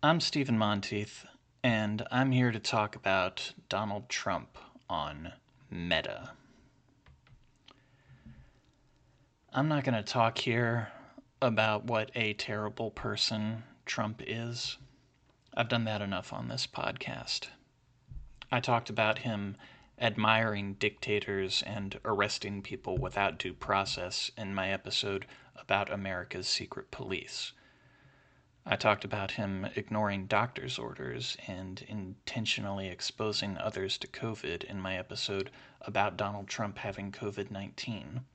I'm Stephen Monteith, and I'm here to talk about Donald Trump on Meta. I'm not going to talk here about what a terrible person Trump is. I've done that enough on this podcast. I talked about him admiring dictators and arresting people without due process in my episode about America's secret police. I talked about him ignoring doctor's orders and intentionally exposing others to COVID in my episode about Donald Trump having COVID 19.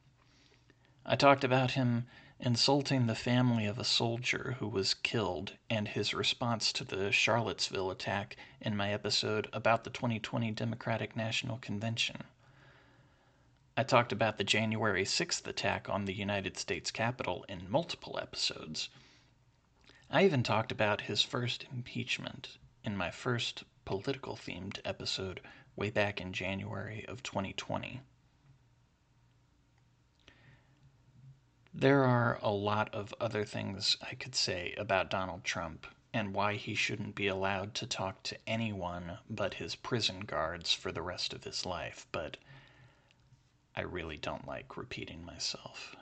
I talked about him insulting the family of a soldier who was killed and his response to the Charlottesville attack in my episode about the 2020 Democratic National Convention. I talked about the January 6th attack on the United States Capitol in multiple episodes. I even talked about his first impeachment in my first political themed episode way back in January of 2020. There are a lot of other things I could say about Donald Trump and why he shouldn't be allowed to talk to anyone but his prison guards for the rest of his life, but I really don't like repeating myself.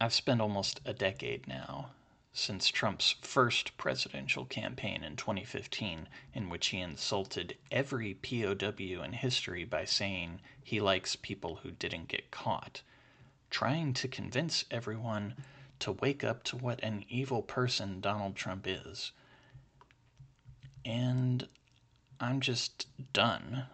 I've spent almost a decade now since Trump's first presidential campaign in 2015, in which he insulted every POW in history by saying he likes people who didn't get caught, trying to convince everyone to wake up to what an evil person Donald Trump is. And I'm just done.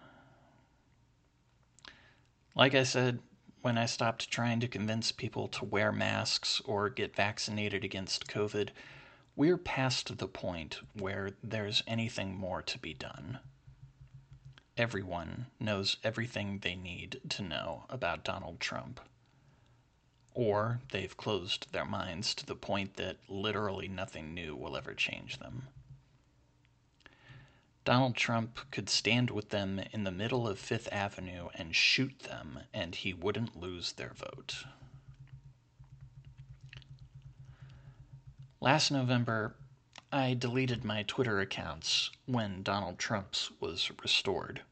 Like I said, when I stopped trying to convince people to wear masks or get vaccinated against COVID, we're past the point where there's anything more to be done. Everyone knows everything they need to know about Donald Trump. Or they've closed their minds to the point that literally nothing new will ever change them. Donald Trump could stand with them in the middle of Fifth Avenue and shoot them, and he wouldn't lose their vote. Last November, I deleted my Twitter accounts when Donald Trump's was restored.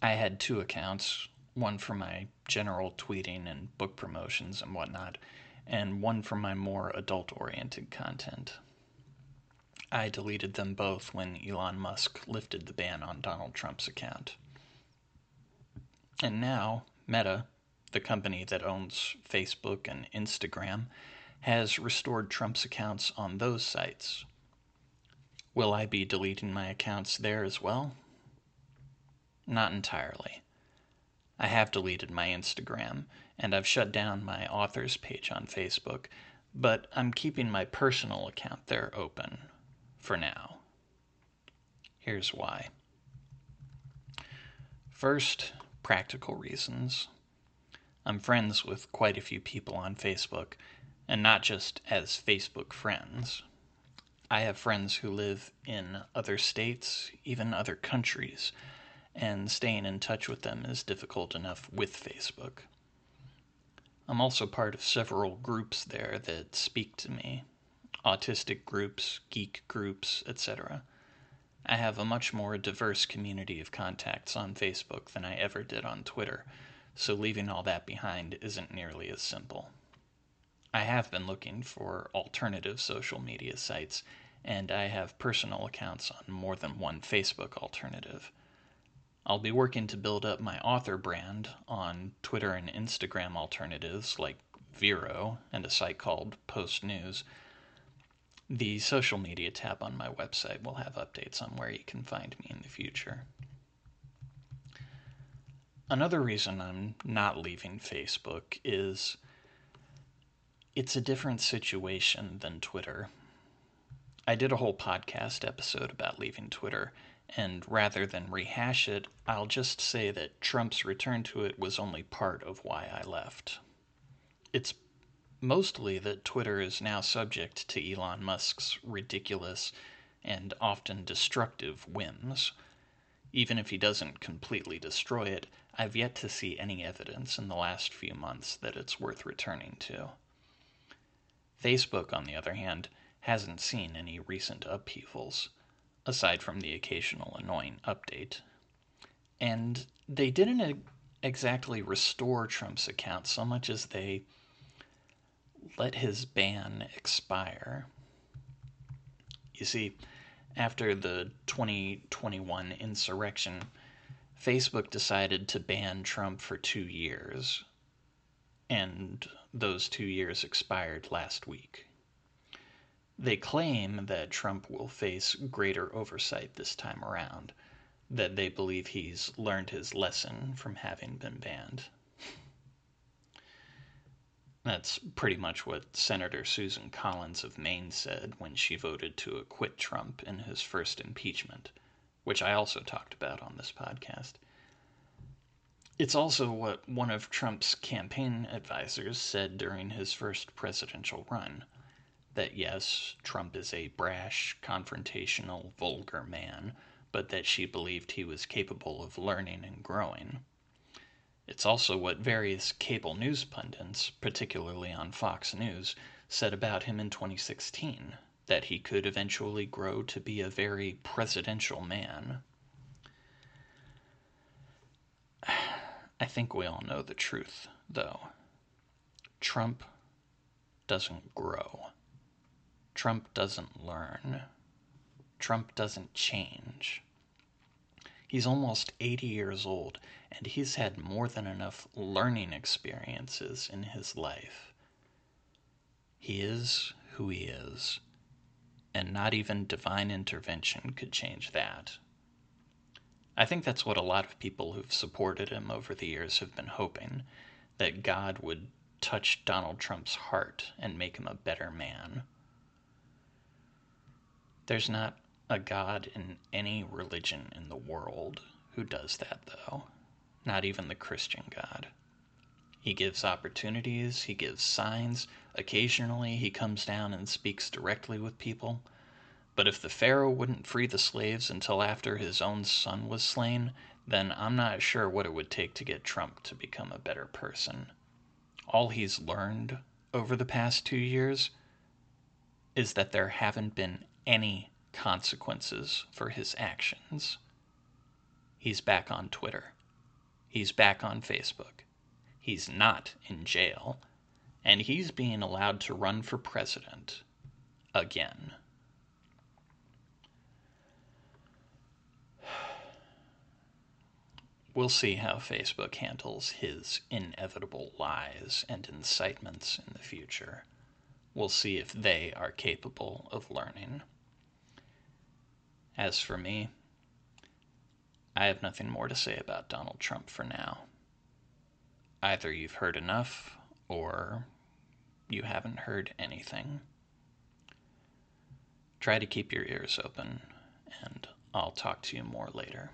I had two accounts one for my general tweeting and book promotions and whatnot, and one for my more adult oriented content. I deleted them both when Elon Musk lifted the ban on Donald Trump's account. And now, Meta, the company that owns Facebook and Instagram, has restored Trump's accounts on those sites. Will I be deleting my accounts there as well? Not entirely. I have deleted my Instagram, and I've shut down my authors page on Facebook, but I'm keeping my personal account there open for now. Here's why. First, practical reasons. I'm friends with quite a few people on Facebook, and not just as Facebook friends. I have friends who live in other states, even other countries, and staying in touch with them is difficult enough with Facebook. I'm also part of several groups there that speak to me, autistic groups, geek groups, etc. I have a much more diverse community of contacts on Facebook than I ever did on Twitter, so leaving all that behind isn't nearly as simple. I have been looking for alternative social media sites, and I have personal accounts on more than one Facebook alternative. I'll be working to build up my author brand on Twitter and Instagram alternatives like Vero and a site called Post News the social media tab on my website will have updates on where you can find me in the future. Another reason I'm not leaving Facebook is it's a different situation than Twitter. I did a whole podcast episode about leaving Twitter, and rather than rehash it, I'll just say that Trump's return to it was only part of why I left. It's mostly that Twitter is now subject to Elon Musk's ridiculous and often destructive whims. Even if he doesn't completely destroy it, I've yet to see any evidence in the last few months that it's worth returning to. Facebook, on the other hand, hasn't seen any recent upheavals, aside from the occasional annoying update. And they didn't exactly restore Trump's account so much as they let his ban expire. You see, after the 2021 insurrection, Facebook decided to ban Trump for two years, and those two years expired last week. They claim that Trump will face greater oversight this time around, that they believe he's learned his lesson from having been banned. That's pretty much what Senator Susan Collins of Maine said when she voted to acquit Trump in his first impeachment, which I also talked about on this podcast. It's also what one of Trump's campaign advisors said during his first presidential run that yes, Trump is a brash, confrontational, vulgar man, but that she believed he was capable of learning and growing. It's also what various cable news pundits, particularly on Fox News, said about him in 2016 that he could eventually grow to be a very presidential man. I think we all know the truth, though. Trump doesn't grow. Trump doesn't learn. Trump doesn't change. He's almost 80 years old, and he's had more than enough learning experiences in his life. He is who he is, and not even divine intervention could change that. I think that's what a lot of people who've supported him over the years have been hoping that God would touch Donald Trump's heart and make him a better man. There's not a God in any religion in the world who does that, though. Not even the Christian God. He gives opportunities, he gives signs. Occasionally, he comes down and speaks directly with people. But if the Pharaoh wouldn't free the slaves until after his own son was slain, then I'm not sure what it would take to get Trump to become a better person. All he's learned over the past two years is that there haven't been any consequences for his actions. He's back on Twitter. He's back on Facebook. He's not in jail. And he's being allowed to run for president again. We'll see how Facebook handles his inevitable lies and incitements in the future. We'll see if they are capable of learning. As for me, I have nothing more to say about Donald Trump for now. Either you've heard enough, or you haven't heard anything. Try to keep your ears open, and I'll talk to you more later.